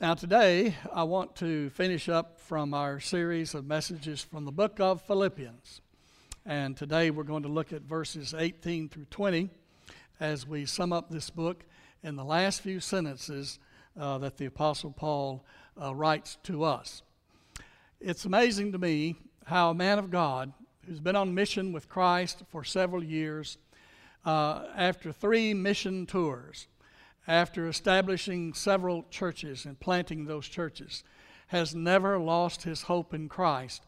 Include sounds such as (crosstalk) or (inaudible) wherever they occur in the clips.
Now, today, I want to finish up from our series of messages from the book of Philippians. And today, we're going to look at verses 18 through 20 as we sum up this book in the last few sentences uh, that the Apostle Paul uh, writes to us. It's amazing to me how a man of God who's been on mission with Christ for several years, uh, after three mission tours, after establishing several churches and planting those churches, has never lost his hope in Christ,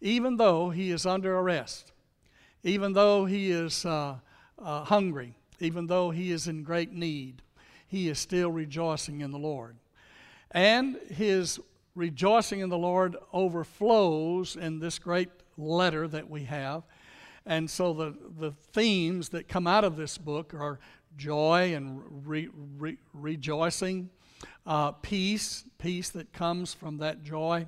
even though he is under arrest, even though he is uh, uh, hungry, even though he is in great need, he is still rejoicing in the Lord. And his rejoicing in the Lord overflows in this great letter that we have. And so the, the themes that come out of this book are joy and re, re, rejoicing, uh, peace, peace that comes from that joy,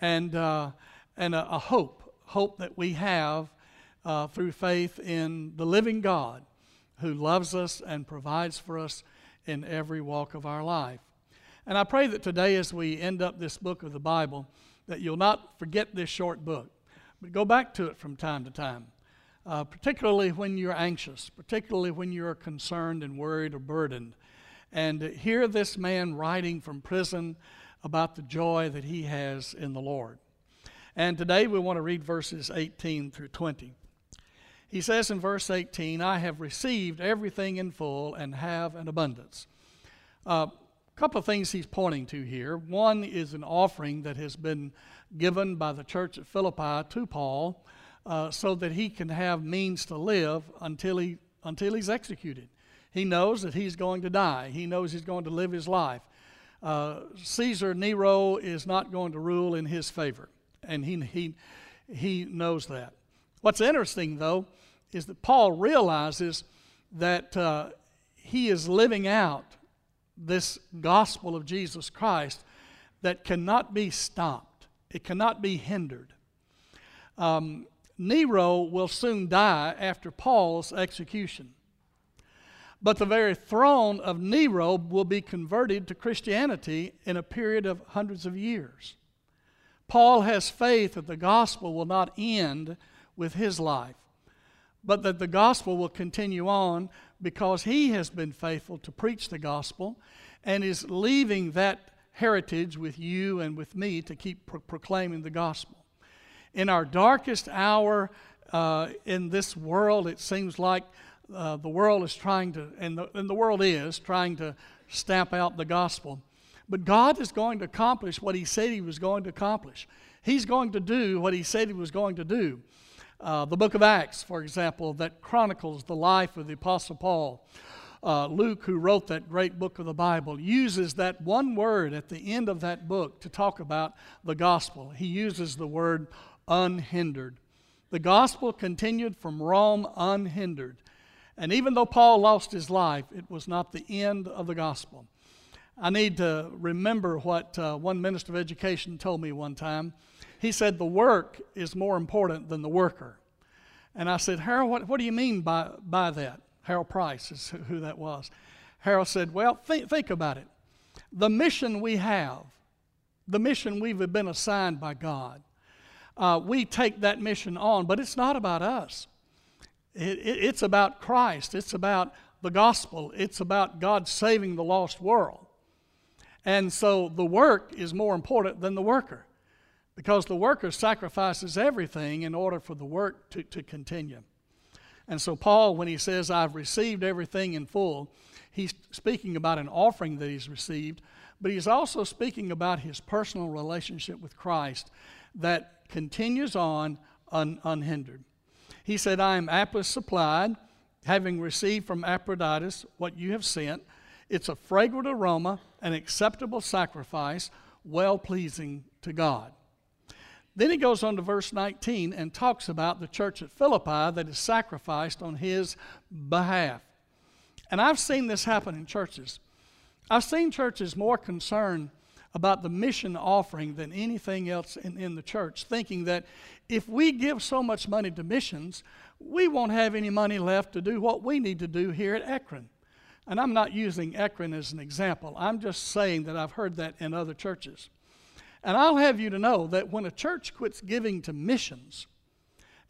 and, uh, and a, a, hope, hope that we have uh, through faith in the living God who loves us and provides for us in every walk of our life. And I pray that today, as we end up this book of the Bible, that you'll not forget this short book, but go back to it from time to time uh, particularly when you're anxious, particularly when you're concerned and worried or burdened. And hear this man writing from prison about the joy that he has in the Lord. And today we want to read verses 18 through 20. He says in verse 18, I have received everything in full and have an abundance. A uh, couple of things he's pointing to here. One is an offering that has been given by the church at Philippi to Paul uh, so that he can have means to live until, he, until he's executed. He knows that he's going to die, he knows he's going to live his life. Uh, Caesar Nero is not going to rule in his favor, and he, he, he knows that. What's interesting, though, is that Paul realizes that uh, he is living out this gospel of Jesus Christ that cannot be stopped, it cannot be hindered. Um, Nero will soon die after Paul's execution. But the very throne of Nero will be converted to Christianity in a period of hundreds of years. Paul has faith that the gospel will not end with his life, but that the gospel will continue on because he has been faithful to preach the gospel and is leaving that heritage with you and with me to keep pro- proclaiming the gospel in our darkest hour uh, in this world, it seems like uh, the world is trying to, and the, and the world is trying to stamp out the gospel. But God is going to accomplish what He said He was going to accomplish. He's going to do what He said He was going to do. Uh, the book of Acts, for example, that chronicles the life of the Apostle Paul. Uh, Luke, who wrote that great book of the Bible, uses that one word at the end of that book to talk about the gospel. He uses the word unhindered. The gospel continued from Rome unhindered. And even though Paul lost his life, it was not the end of the gospel. I need to remember what uh, one minister of education told me one time. He said, The work is more important than the worker. And I said, Harold, what, what do you mean by, by that? Harold Price is who that was. Harold said, Well, think, think about it. The mission we have, the mission we've been assigned by God, uh, we take that mission on, but it's not about us. It, it, it's about Christ. It's about the gospel. It's about God saving the lost world. And so the work is more important than the worker because the worker sacrifices everything in order for the work to, to continue. And so, Paul, when he says, I've received everything in full, he's speaking about an offering that he's received, but he's also speaking about his personal relationship with Christ that continues on un, unhindered. He said, I am amply supplied, having received from Epaphroditus what you have sent. It's a fragrant aroma, an acceptable sacrifice, well pleasing to God. Then he goes on to verse 19 and talks about the church at Philippi that is sacrificed on his behalf. And I've seen this happen in churches. I've seen churches more concerned about the mission offering than anything else in, in the church, thinking that if we give so much money to missions, we won't have any money left to do what we need to do here at Ekron. And I'm not using Ekron as an example, I'm just saying that I've heard that in other churches. And I'll have you to know that when a church quits giving to missions,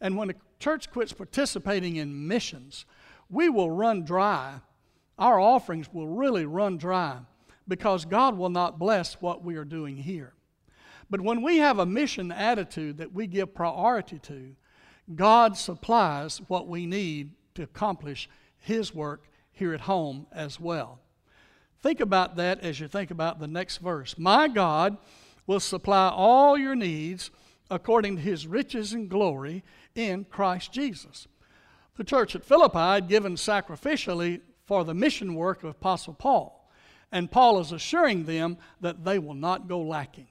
and when a church quits participating in missions, we will run dry. Our offerings will really run dry because God will not bless what we are doing here. But when we have a mission attitude that we give priority to, God supplies what we need to accomplish His work here at home as well. Think about that as you think about the next verse. My God will supply all your needs according to His riches and glory in Christ Jesus. The church at Philippi had given sacrificially for the mission work of Apostle Paul, and Paul is assuring them that they will not go lacking.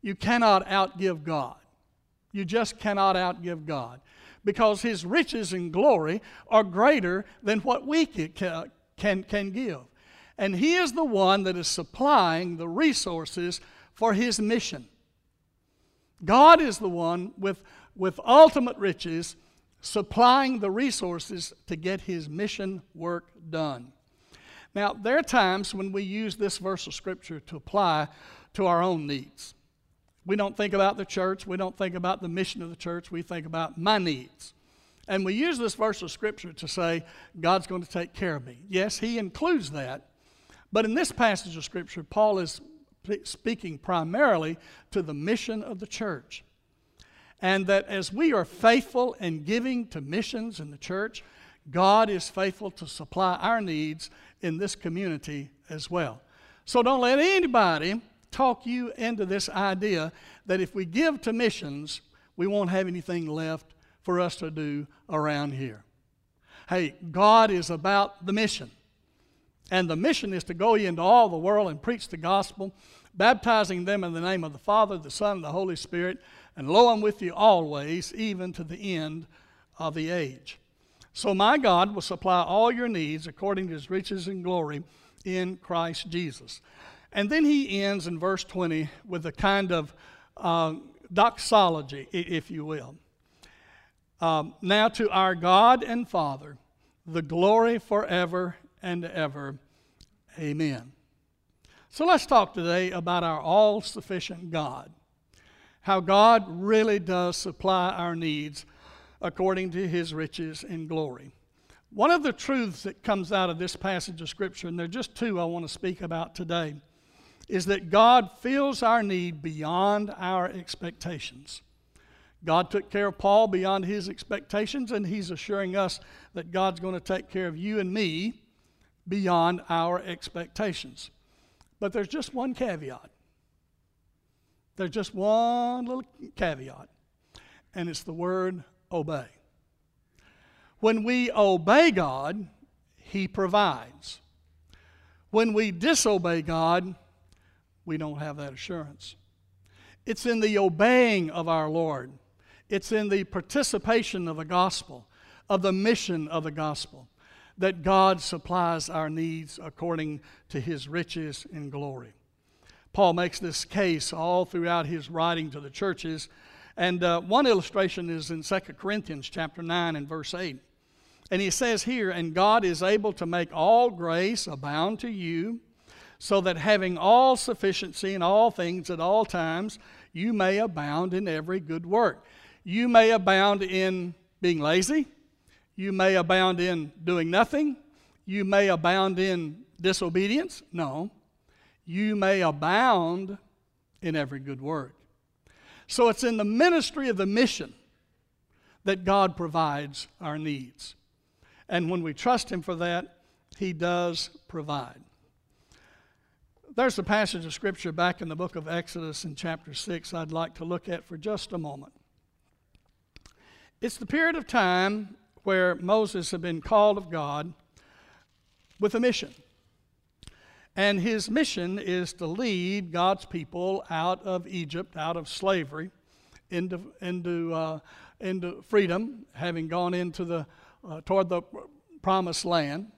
You cannot outgive God. You just cannot outgive God because His riches and glory are greater than what we can, can, can give. And He is the one that is supplying the resources for His mission. God is the one with, with ultimate riches supplying the resources to get His mission work done. Now, there are times when we use this verse of Scripture to apply to our own needs. We don't think about the church. We don't think about the mission of the church. We think about my needs. And we use this verse of Scripture to say, God's going to take care of me. Yes, He includes that. But in this passage of Scripture, Paul is speaking primarily to the mission of the church. And that as we are faithful in giving to missions in the church, God is faithful to supply our needs in this community as well. So don't let anybody talk you into this idea that if we give to missions, we won't have anything left for us to do around here. Hey, God is about the mission. And the mission is to go into all the world and preach the gospel, baptizing them in the name of the Father, the Son, and the Holy Spirit. And lo, I'm with you always, even to the end of the age. So my God will supply all your needs according to his riches and glory in Christ Jesus. And then he ends in verse 20 with a kind of uh, doxology, if you will. Um, now to our God and Father, the glory forever and ever. Amen. So let's talk today about our all sufficient God. How God really does supply our needs according to his riches and glory. One of the truths that comes out of this passage of Scripture, and there are just two I want to speak about today is that God fills our need beyond our expectations. God took care of Paul beyond his expectations, and he's assuring us that God's going to take care of you and me beyond our expectations. But there's just one caveat. There's just one little caveat, and it's the word obey. When we obey God, He provides. When we disobey God, we don't have that assurance. It's in the obeying of our Lord, it's in the participation of the gospel, of the mission of the gospel, that God supplies our needs according to his riches and glory. Paul makes this case all throughout his writing to the churches. And uh, one illustration is in 2 Corinthians chapter 9 and verse 8. And he says here, And God is able to make all grace abound to you so that having all sufficiency in all things at all times, you may abound in every good work. You may abound in being lazy. You may abound in doing nothing. You may abound in disobedience. No. You may abound in every good work. So it's in the ministry of the mission that God provides our needs. And when we trust Him for that, He does provide there's a passage of Scripture back in the book of Exodus in chapter 6 I'd like to look at for just a moment. It's the period of time where Moses had been called of God with a mission. And his mission is to lead God's people out of Egypt, out of slavery, into, into, uh, into freedom, having gone into the, uh, toward the promised land.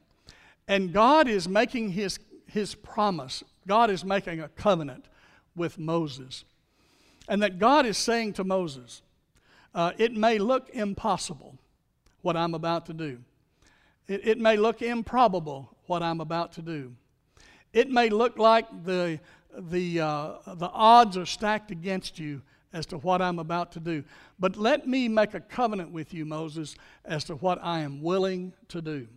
And God is making his, his promise God is making a covenant with Moses. And that God is saying to Moses, uh, It may look impossible what I'm about to do, it, it may look improbable what I'm about to do. It may look like the, the, uh, the odds are stacked against you as to what I'm about to do. But let me make a covenant with you, Moses, as to what I am willing to do.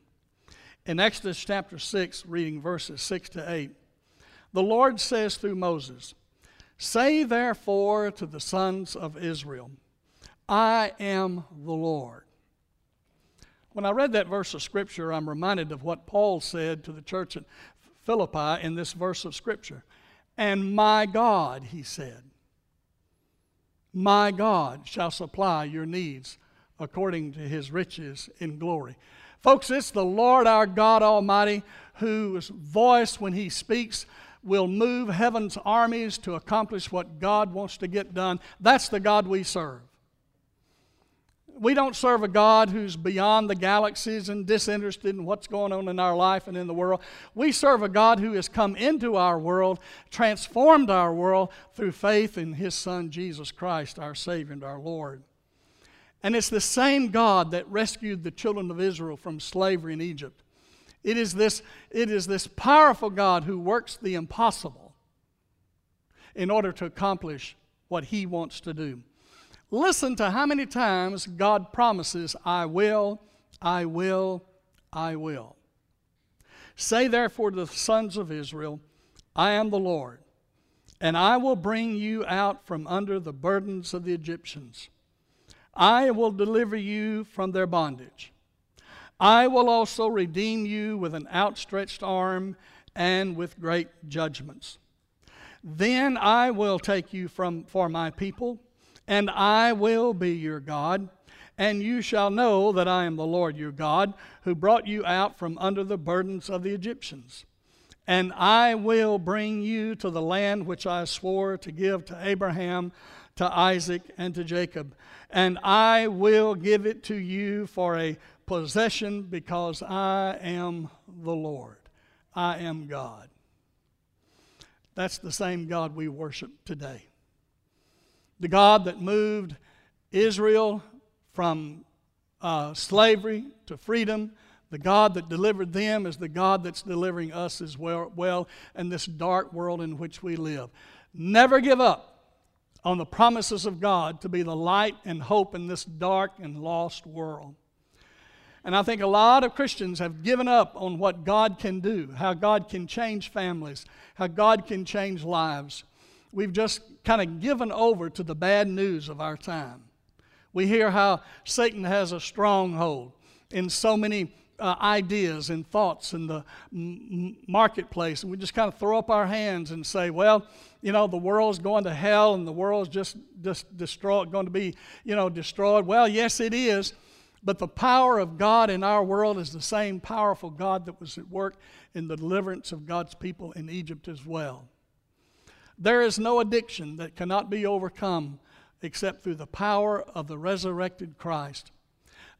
In Exodus chapter 6, reading verses 6 to 8, the Lord says through Moses, Say therefore to the sons of Israel, I am the Lord. When I read that verse of Scripture, I'm reminded of what Paul said to the church at Philippi in this verse of Scripture. And my God, he said, my God shall supply your needs according to his riches in glory. Folks, it's the Lord our God Almighty whose voice, when he speaks, will move heaven's armies to accomplish what God wants to get done. That's the God we serve. We don't serve a God who's beyond the galaxies and disinterested in what's going on in our life and in the world. We serve a God who has come into our world, transformed our world through faith in His Son, Jesus Christ, our Savior and our Lord. And it's the same God that rescued the children of Israel from slavery in Egypt. It is this, it is this powerful God who works the impossible in order to accomplish what He wants to do. Listen to how many times God promises, I will, I will, I will. Say therefore to the sons of Israel, I am the Lord, and I will bring you out from under the burdens of the Egyptians. I will deliver you from their bondage. I will also redeem you with an outstretched arm and with great judgments. Then I will take you from for my people and I will be your God. And you shall know that I am the Lord your God, who brought you out from under the burdens of the Egyptians. And I will bring you to the land which I swore to give to Abraham, to Isaac, and to Jacob. And I will give it to you for a possession because I am the Lord. I am God. That's the same God we worship today the God that moved Israel from uh, slavery to freedom, the God that delivered them is the God that's delivering us as well, well in this dark world in which we live. Never give up on the promises of God to be the light and hope in this dark and lost world. And I think a lot of Christians have given up on what God can do, how God can change families, how God can change lives we've just kind of given over to the bad news of our time. We hear how Satan has a stronghold in so many uh, ideas and thoughts in the m- marketplace, and we just kind of throw up our hands and say, "Well, you know, the world's going to hell, and the world's just just destroyed, going to be, you know, destroyed." Well, yes, it is, but the power of God in our world is the same powerful God that was at work in the deliverance of God's people in Egypt as well. There is no addiction that cannot be overcome except through the power of the resurrected Christ.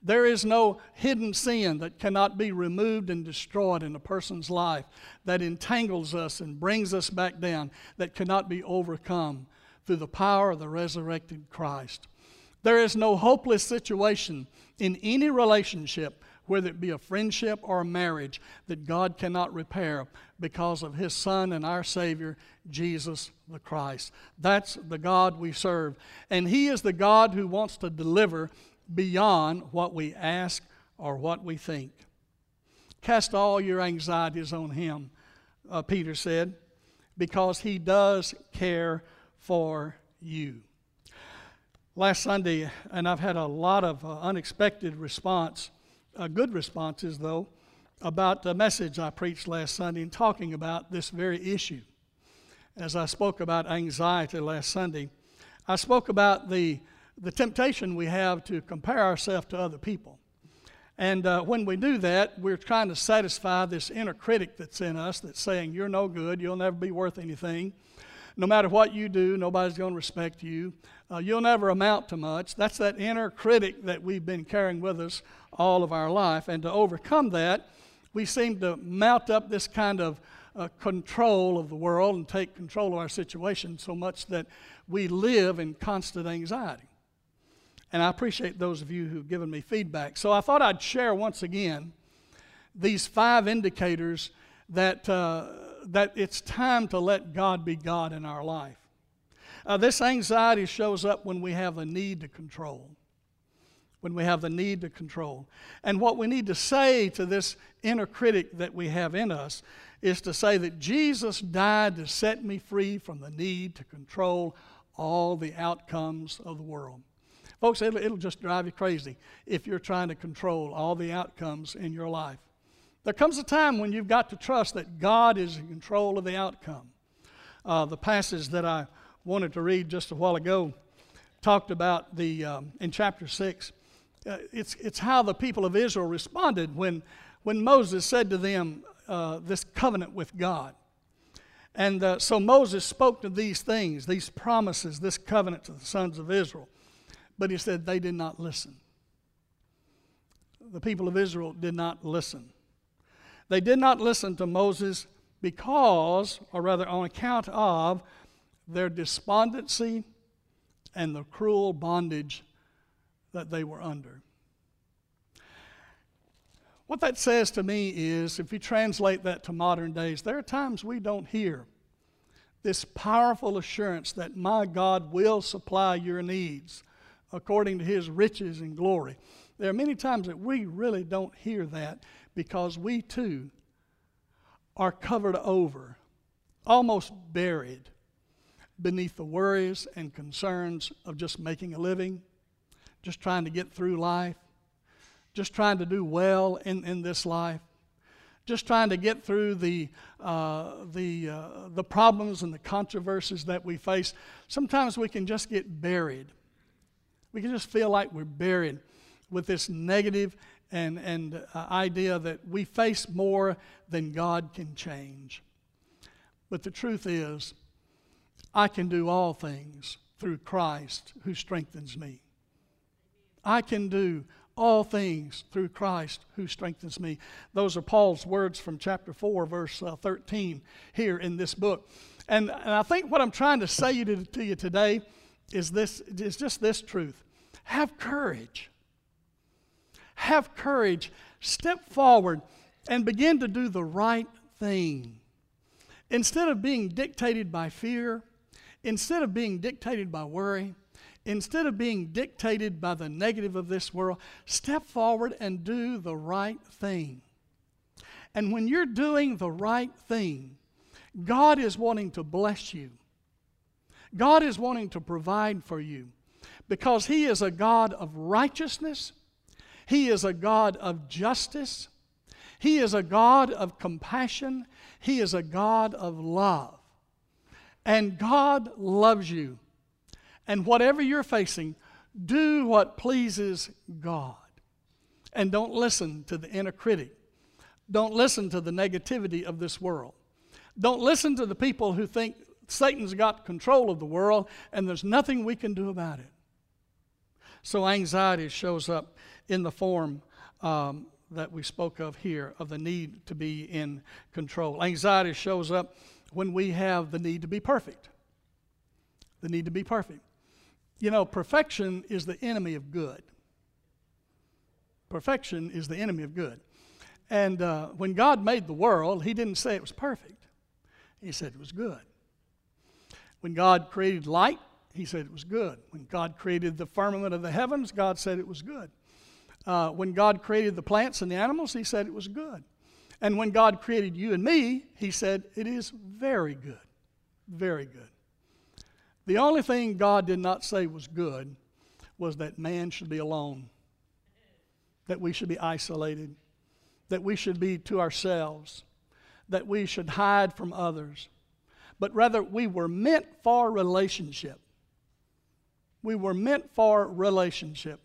There is no hidden sin that cannot be removed and destroyed in a person's life that entangles us and brings us back down, that cannot be overcome through the power of the resurrected Christ. There is no hopeless situation in any relationship whether it be a friendship or a marriage, that God cannot repair because of His Son and our Savior, Jesus the Christ. That's the God we serve. And He is the God who wants to deliver beyond what we ask or what we think. Cast all your anxieties on Him, uh, Peter said, because He does care for you. Last Sunday, and I've had a lot of uh, unexpected response uh, good responses, though, about the message I preached last Sunday and talking about this very issue. As I spoke about anxiety last Sunday, I spoke about the, the temptation we have to compare ourselves to other people. And uh, when we do that, we're trying to satisfy this inner critic that's in us that's saying, You're no good, you'll never be worth anything. No matter what you do, nobody's going to respect you. Uh, you'll never amount to much. That's that inner critic that we've been carrying with us all of our life. And to overcome that, we seem to mount up this kind of uh, control of the world and take control of our situation so much that we live in constant anxiety. And I appreciate those of you who've given me feedback. So I thought I'd share once again these five indicators that, uh, that it's time to let God be God in our life. Uh, this anxiety shows up when we have a need to control. When we have the need to control. And what we need to say to this inner critic that we have in us is to say that Jesus died to set me free from the need to control all the outcomes of the world. Folks, it'll, it'll just drive you crazy if you're trying to control all the outcomes in your life. There comes a time when you've got to trust that God is in control of the outcome. Uh, the passage that I wanted to read just a while ago talked about the um, in chapter six. Uh, it's it's how the people of Israel responded when when Moses said to them uh, this covenant with God. And uh, so Moses spoke to these things, these promises, this covenant to the sons of Israel. But he said they did not listen. The people of Israel did not listen. They did not listen to Moses because, or rather on account of, their despondency and the cruel bondage that they were under. What that says to me is, if you translate that to modern days, there are times we don't hear this powerful assurance that my God will supply your needs according to his riches and glory. There are many times that we really don't hear that because we too are covered over, almost buried beneath the worries and concerns of just making a living, just trying to get through life, just trying to do well in, in this life, just trying to get through the, uh, the, uh, the problems and the controversies that we face. Sometimes we can just get buried. We can just feel like we're buried with this negative and, and uh, idea that we face more than God can change. But the truth is, I can do all things through Christ who strengthens me. I can do all things through Christ who strengthens me. Those are Paul's words from chapter 4, verse uh, 13, here in this book. And, and I think what I'm trying to say to, to you today is this is just this truth. Have courage have courage, step forward, and begin to do the right thing. Instead of being dictated by fear, instead of being dictated by worry, instead of being dictated by the negative of this world, step forward and do the right thing. And when you're doing the right thing, God is wanting to bless you. God is wanting to provide for you because He is a God of righteousness he is a God of justice. He is a God of compassion. He is a God of love. And God loves you. And whatever you're facing, do what pleases God. And don't listen to the inner critic. Don't listen to the negativity of this world. Don't listen to the people who think Satan's got control of the world and there's nothing we can do about it. So anxiety shows up in the form um, that we spoke of here of the need to be in control. Anxiety shows up when we have the need to be perfect. The need to be perfect. You know, perfection is the enemy of good. Perfection is the enemy of good. And uh, when God made the world, He didn't say it was perfect, He said it was good. When God created light, He said it was good. When God created the firmament of the heavens, God said it was good. Uh, when God created the plants and the animals, He said it was good. And when God created you and me, He said it is very good. Very good. The only thing God did not say was good was that man should be alone, that we should be isolated, that we should be to ourselves, that we should hide from others. But rather, we were meant for relationship. We were meant for relationship.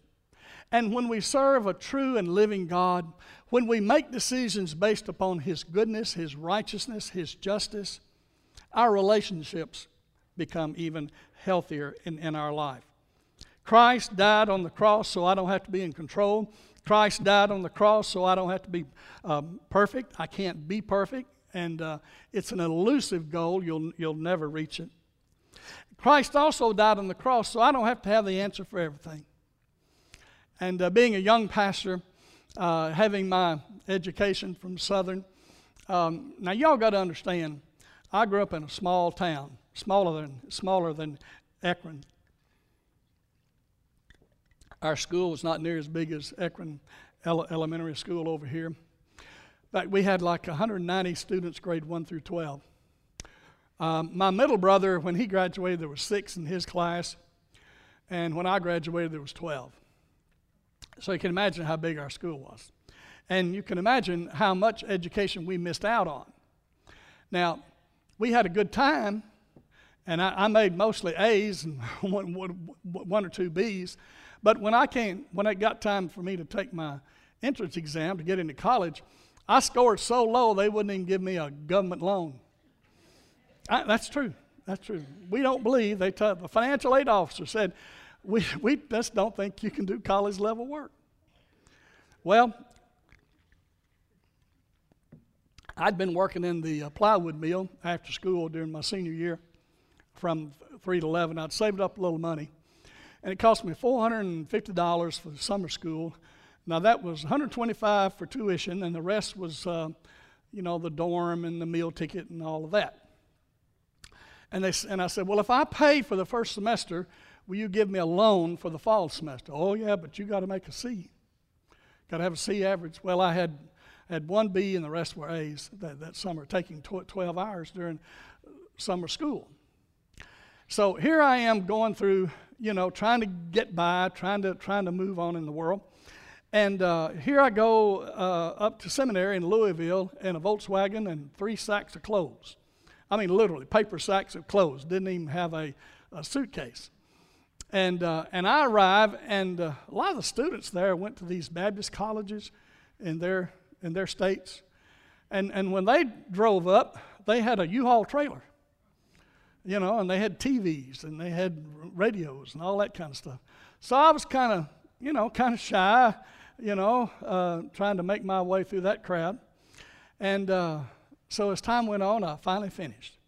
And when we serve a true and living God, when we make decisions based upon His goodness, His righteousness, His justice, our relationships become even healthier in, in our life. Christ died on the cross so I don't have to be in control. Christ died on the cross so I don't have to be um, perfect. I can't be perfect, and uh, it's an elusive goal. You'll, you'll never reach it. Christ also died on the cross so I don't have to have the answer for everything. And uh, being a young pastor, uh, having my education from Southern. Um, now, y'all got to understand, I grew up in a small town, smaller than, smaller than Ekron. Our school was not near as big as Ekron Ele- Elementary School over here. Fact, we had like 190 students, grade 1 through 12. Um, my middle brother, when he graduated, there were six in his class, and when I graduated, there was 12. So you can imagine how big our school was. And you can imagine how much education we missed out on. Now, we had a good time, and I, I made mostly A's and (laughs) one, one, one or two B's. But when I came, when it got time for me to take my entrance exam to get into college, I scored so low they wouldn't even give me a government loan. I, that's true. That's true. We don't believe they. T- the financial aid officer said, "We we just don't think you can do college level work." Well, I'd been working in the uh, plywood mill after school during my senior year, from three to eleven. I'd saved up a little money, and it cost me four hundred and fifty dollars for the summer school. Now that was one hundred twenty-five for tuition, and the rest was, uh, you know, the dorm and the meal ticket and all of that. And, they, and I said, Well, if I pay for the first semester, will you give me a loan for the fall semester? Oh, yeah, but you got to make a C. Got to have a C average. Well, I had, had one B and the rest were A's that, that summer, taking 12 hours during summer school. So here I am going through, you know, trying to get by, trying to, trying to move on in the world. And uh, here I go uh, up to seminary in Louisville in a Volkswagen and three sacks of clothes. I mean, literally, paper sacks of clothes. Didn't even have a, a suitcase. And, uh, and I arrive, and uh, a lot of the students there went to these Baptist colleges in their, in their states. And, and when they drove up, they had a U-Haul trailer, you know, and they had TVs and they had radios and all that kind of stuff. So I was kind of, you know, kind of shy, you know, uh, trying to make my way through that crowd. And uh, so as time went on, I finally finished.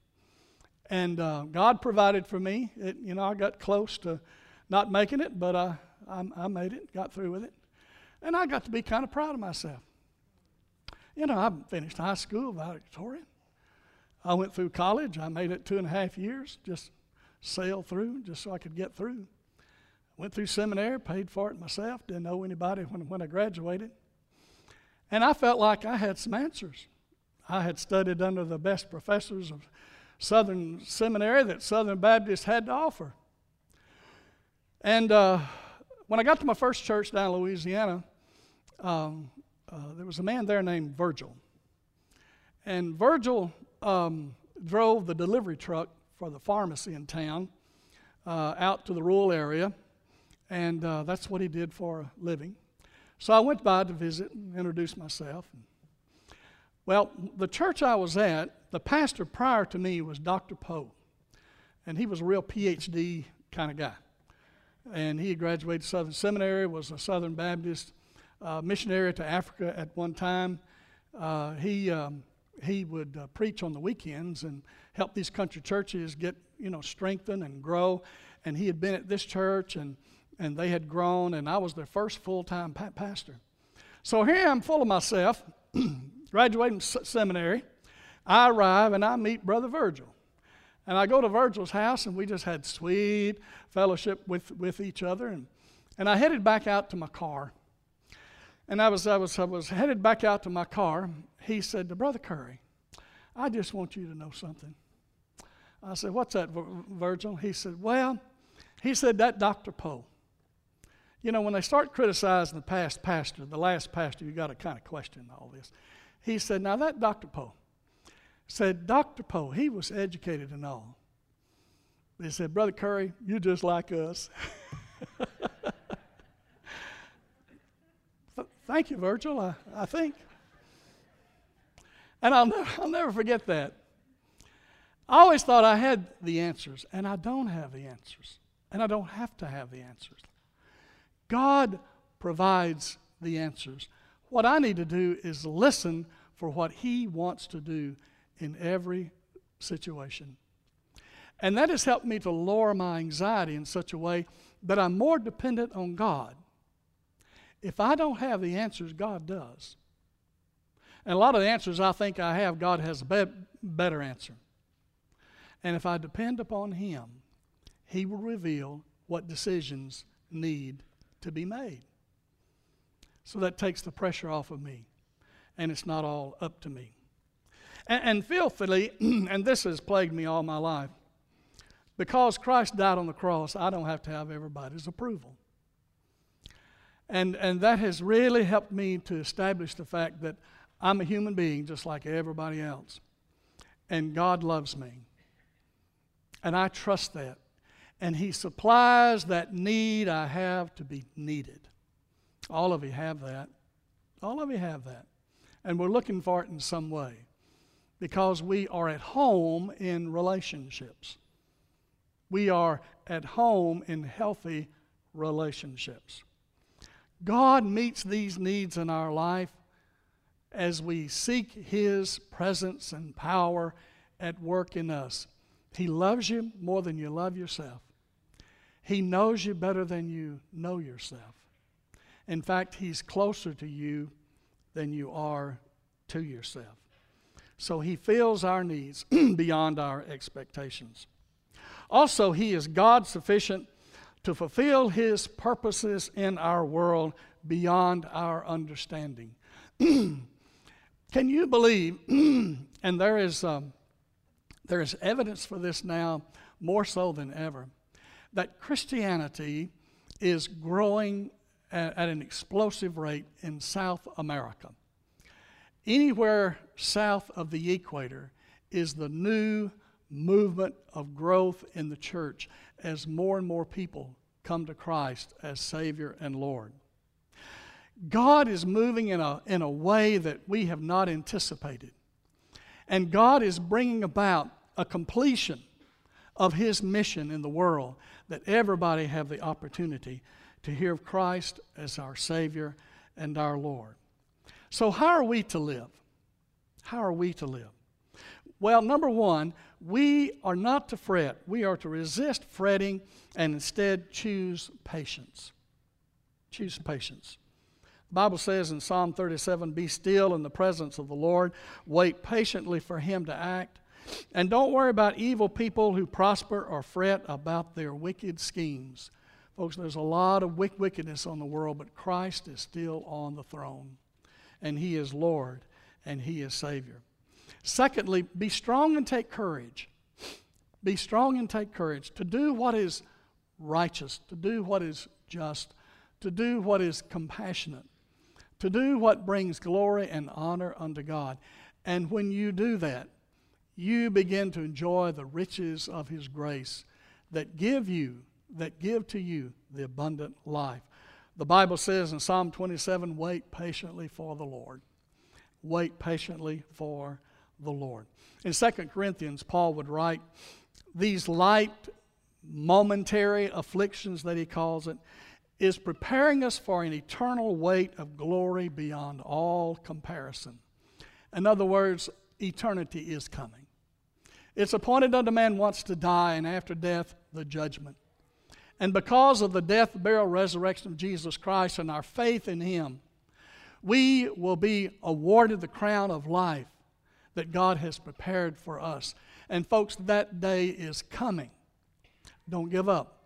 And uh, God provided for me. It, you know, I got close to not making it, but I, I, I made it, got through with it. And I got to be kind of proud of myself. You know, I finished high school valedictorian. I went through college. I made it two and a half years, just sailed through, just so I could get through. Went through seminary, paid for it myself, didn't know anybody when, when I graduated. And I felt like I had some answers. I had studied under the best professors of Southern Seminary that Southern Baptists had to offer. And uh, when I got to my first church down in Louisiana, um, uh, there was a man there named Virgil. And Virgil um, drove the delivery truck for the pharmacy in town uh, out to the rural area, and uh, that's what he did for a living. So I went by to visit and introduce myself. Well, the church I was at, the pastor prior to me was Dr. Poe, and he was a real PhD kind of guy. And he graduated Southern Seminary, was a Southern Baptist uh, missionary to Africa at one time. Uh, he um, he would uh, preach on the weekends and help these country churches get you know strengthen and grow. And he had been at this church and and they had grown, and I was their first full time pa- pastor. So here I'm full of myself. (clears throat) graduating seminary, I arrive and I meet Brother Virgil. And I go to Virgil's house and we just had sweet fellowship with, with each other. And, and I headed back out to my car. And I was, I, was, I was headed back out to my car. He said to Brother Curry, I just want you to know something. I said, What's that, Virgil? He said, Well, he said, that Dr. Poe. You know, when they start criticizing the past pastor, the last pastor, you got to kind of question all this. He said, Now that Dr. Poe said, Dr. Poe, he was educated and all. They said, Brother Curry, you're just like us. (laughs) Thank you, Virgil, I, I think. And I'll never, (laughs) I'll never forget that. I always thought I had the answers, and I don't have the answers. And I don't have to have the answers. God provides the answers. What I need to do is listen for what He wants to do in every situation. And that has helped me to lower my anxiety in such a way that I'm more dependent on God if I don't have the answers, God does. And a lot of the answers I think I have, God has a be- better answer. And if I depend upon Him, He will reveal what decisions need to be made. So that takes the pressure off of me, and it's not all up to me. And, and filthily, (clears throat) and this has plagued me all my life, because Christ died on the cross, I don't have to have everybody's approval. And, and that has really helped me to establish the fact that I'm a human being just like everybody else. And God loves me. And I trust that. And He supplies that need I have to be needed. All of you have that. All of you have that. And we're looking for it in some way because we are at home in relationships. We are at home in healthy relationships. God meets these needs in our life as we seek His presence and power at work in us. He loves you more than you love yourself. He knows you better than you know yourself. In fact, He's closer to you than you are to yourself. So He fills our needs (clears throat) beyond our expectations. Also, He is God sufficient to fulfill His purposes in our world beyond our understanding. (clears throat) Can you believe, (clears throat) and there is, um, there is evidence for this now more so than ever, that Christianity is growing at, at an explosive rate in South America. Anywhere south of the equator is the new movement of growth in the church as more and more people come to Christ as Savior and Lord. God is moving in a, in a way that we have not anticipated. And God is bringing about a completion of His mission in the world that everybody have the opportunity to hear of Christ as our Savior and our Lord. So, how are we to live? How are we to live? Well, number one, we are not to fret. We are to resist fretting and instead choose patience. Choose patience. The Bible says in Psalm 37 Be still in the presence of the Lord, wait patiently for Him to act. And don't worry about evil people who prosper or fret about their wicked schemes. Folks, there's a lot of wickedness on the world, but Christ is still on the throne. And He is Lord and He is Savior. Secondly, be strong and take courage. Be strong and take courage to do what is righteous, to do what is just, to do what is compassionate, to do what brings glory and honor unto God. And when you do that, you begin to enjoy the riches of His grace that give you, that give to you the abundant life. The Bible says in Psalm 27 wait patiently for the Lord. Wait patiently for the Lord. In 2 Corinthians, Paul would write, These light, momentary afflictions that he calls it, is preparing us for an eternal weight of glory beyond all comparison. In other words, eternity is coming. It's appointed unto man once to die, and after death, the judgment. And because of the death, burial, resurrection of Jesus Christ and our faith in Him, we will be awarded the crown of life that God has prepared for us. And, folks, that day is coming. Don't give up.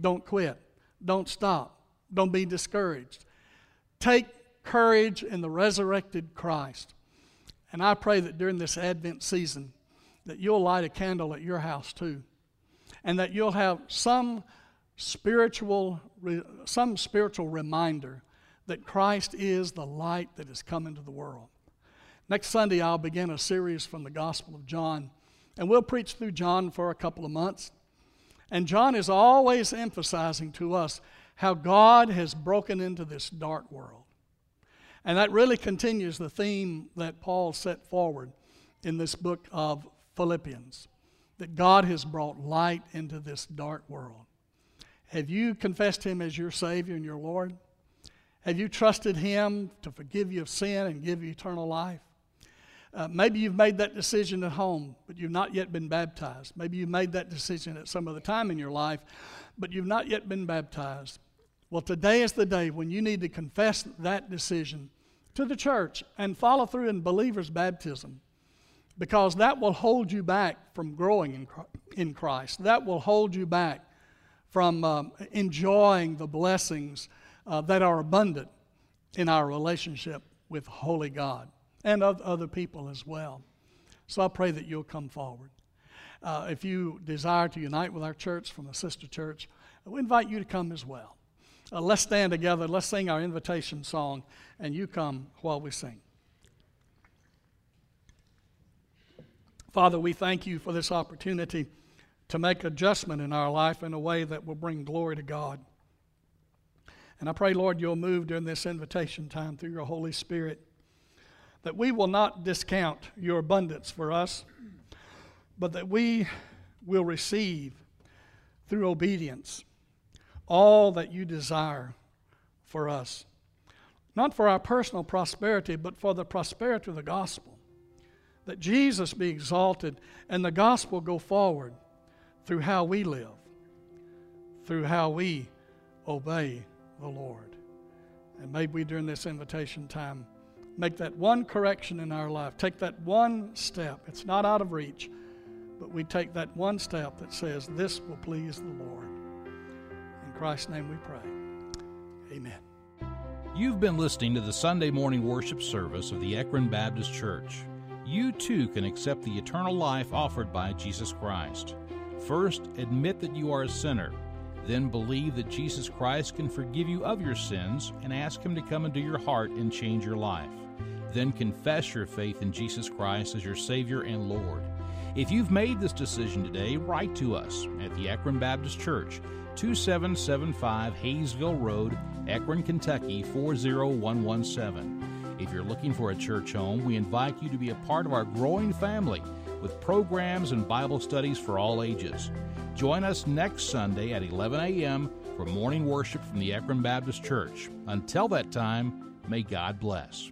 Don't quit. Don't stop. Don't be discouraged. Take courage in the resurrected Christ. And I pray that during this Advent season, that you'll light a candle at your house too. And that you'll have some spiritual, some spiritual reminder that Christ is the light that has come into the world. Next Sunday, I'll begin a series from the Gospel of John, and we'll preach through John for a couple of months. And John is always emphasizing to us how God has broken into this dark world. And that really continues the theme that Paul set forward in this book of Philippians that God has brought light into this dark world. Have you confessed Him as your Savior and your Lord? Have you trusted Him to forgive you of sin and give you eternal life? Uh, maybe you've made that decision at home, but you've not yet been baptized. Maybe you've made that decision at some other time in your life, but you've not yet been baptized. Well, today is the day when you need to confess that decision to the church and follow through in believer's baptism because that will hold you back from growing in Christ. That will hold you back from um, enjoying the blessings uh, that are abundant in our relationship with Holy God and of other people as well. So I pray that you'll come forward. Uh, if you desire to unite with our church from a sister church, we invite you to come as well. Uh, let's stand together. Let's sing our invitation song, and you come while we sing. Father, we thank you for this opportunity to make adjustment in our life in a way that will bring glory to God. And I pray, Lord, you'll move during this invitation time through your Holy Spirit, that we will not discount your abundance for us, but that we will receive through obedience all that you desire for us. Not for our personal prosperity, but for the prosperity of the gospel. That Jesus be exalted and the gospel go forward through how we live, through how we obey the Lord. And maybe during this invitation time, make that one correction in our life, take that one step. It's not out of reach, but we take that one step that says, This will please the Lord. In Christ's name we pray. Amen. You've been listening to the Sunday morning worship service of the Ekron Baptist Church. You too can accept the eternal life offered by Jesus Christ. First, admit that you are a sinner then believe that Jesus Christ can forgive you of your sins and ask Him to come into your heart and change your life. Then confess your faith in Jesus Christ as your Savior and Lord. If you've made this decision today, write to us at the Ekron Baptist Church, 2775 Hayesville Road, Ekron, Kentucky 40117. If you're looking for a church home, we invite you to be a part of our growing family with programs and Bible studies for all ages. Join us next Sunday at 11 a.m. for morning worship from the Ekron Baptist Church. Until that time, may God bless.